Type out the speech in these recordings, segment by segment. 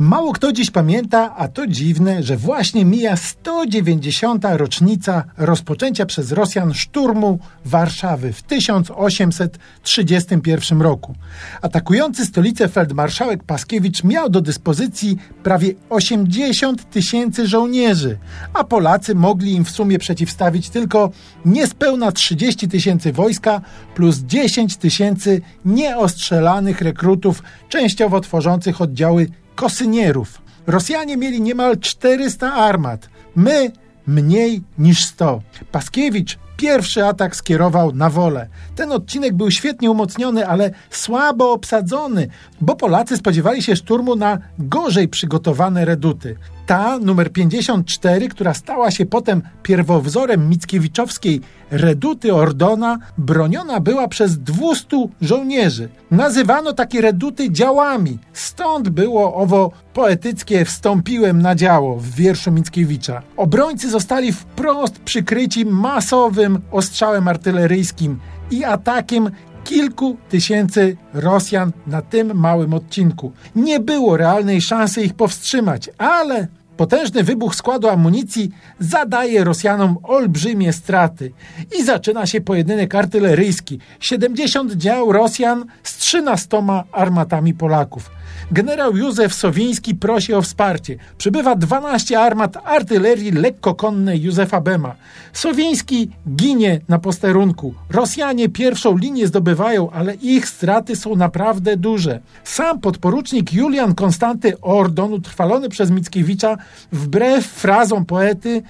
Mało kto dziś pamięta, a to dziwne, że właśnie mija 190. rocznica rozpoczęcia przez Rosjan szturmu Warszawy w 1831 roku. Atakujący stolicę feldmarszałek Paskiewicz miał do dyspozycji prawie 80 tysięcy żołnierzy, a Polacy mogli im w sumie przeciwstawić tylko niespełna 30 tysięcy wojska plus 10 tysięcy nieostrzelanych rekrutów, częściowo tworzących oddziały kosynierów. Rosjanie mieli niemal 400 armat, my mniej niż 100. Paskiewicz pierwszy atak skierował na wolę. Ten odcinek był świetnie umocniony, ale słabo obsadzony, bo Polacy spodziewali się szturmu na gorzej przygotowane reduty. Ta, numer 54, która stała się potem pierwowzorem Mickiewiczowskiej reduty Ordona, broniona była przez 200 żołnierzy. Nazywano takie reduty działami, stąd było owo poetyckie wstąpiłem na działo w wierszu Mickiewicza. Obrońcy zostali wprost przykryci masowym ostrzałem artyleryjskim i atakiem kilku tysięcy Rosjan na tym małym odcinku. Nie było realnej szansy ich powstrzymać, ale potężny wybuch składu amunicji zadaje Rosjanom olbrzymie straty i zaczyna się pojedynek artyleryjski. 70 dział Rosjan z 13 armatami Polaków. Generał Józef Sowiński prosi o wsparcie. Przybywa 12 armat artylerii lekkokonnej Józefa Bema. Sowiński ginie na posterunku. Rosjanie pierwszą linię zdobywają, ale ich straty są naprawdę duże. Sam podporucznik Julian Konstanty Ordon, utrwalony przez Mickiewicza, wbrew frazom poety,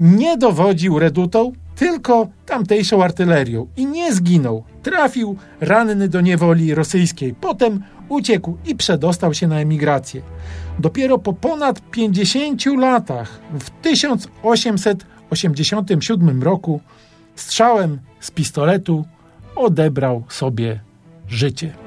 nie dowodził redutą, tylko tamtejszą artylerią i nie zginął. Trafił ranny do niewoli rosyjskiej. Potem uciekł i przedostał się na emigrację. Dopiero po ponad 50 latach, w 1887 roku, strzałem z pistoletu odebrał sobie życie.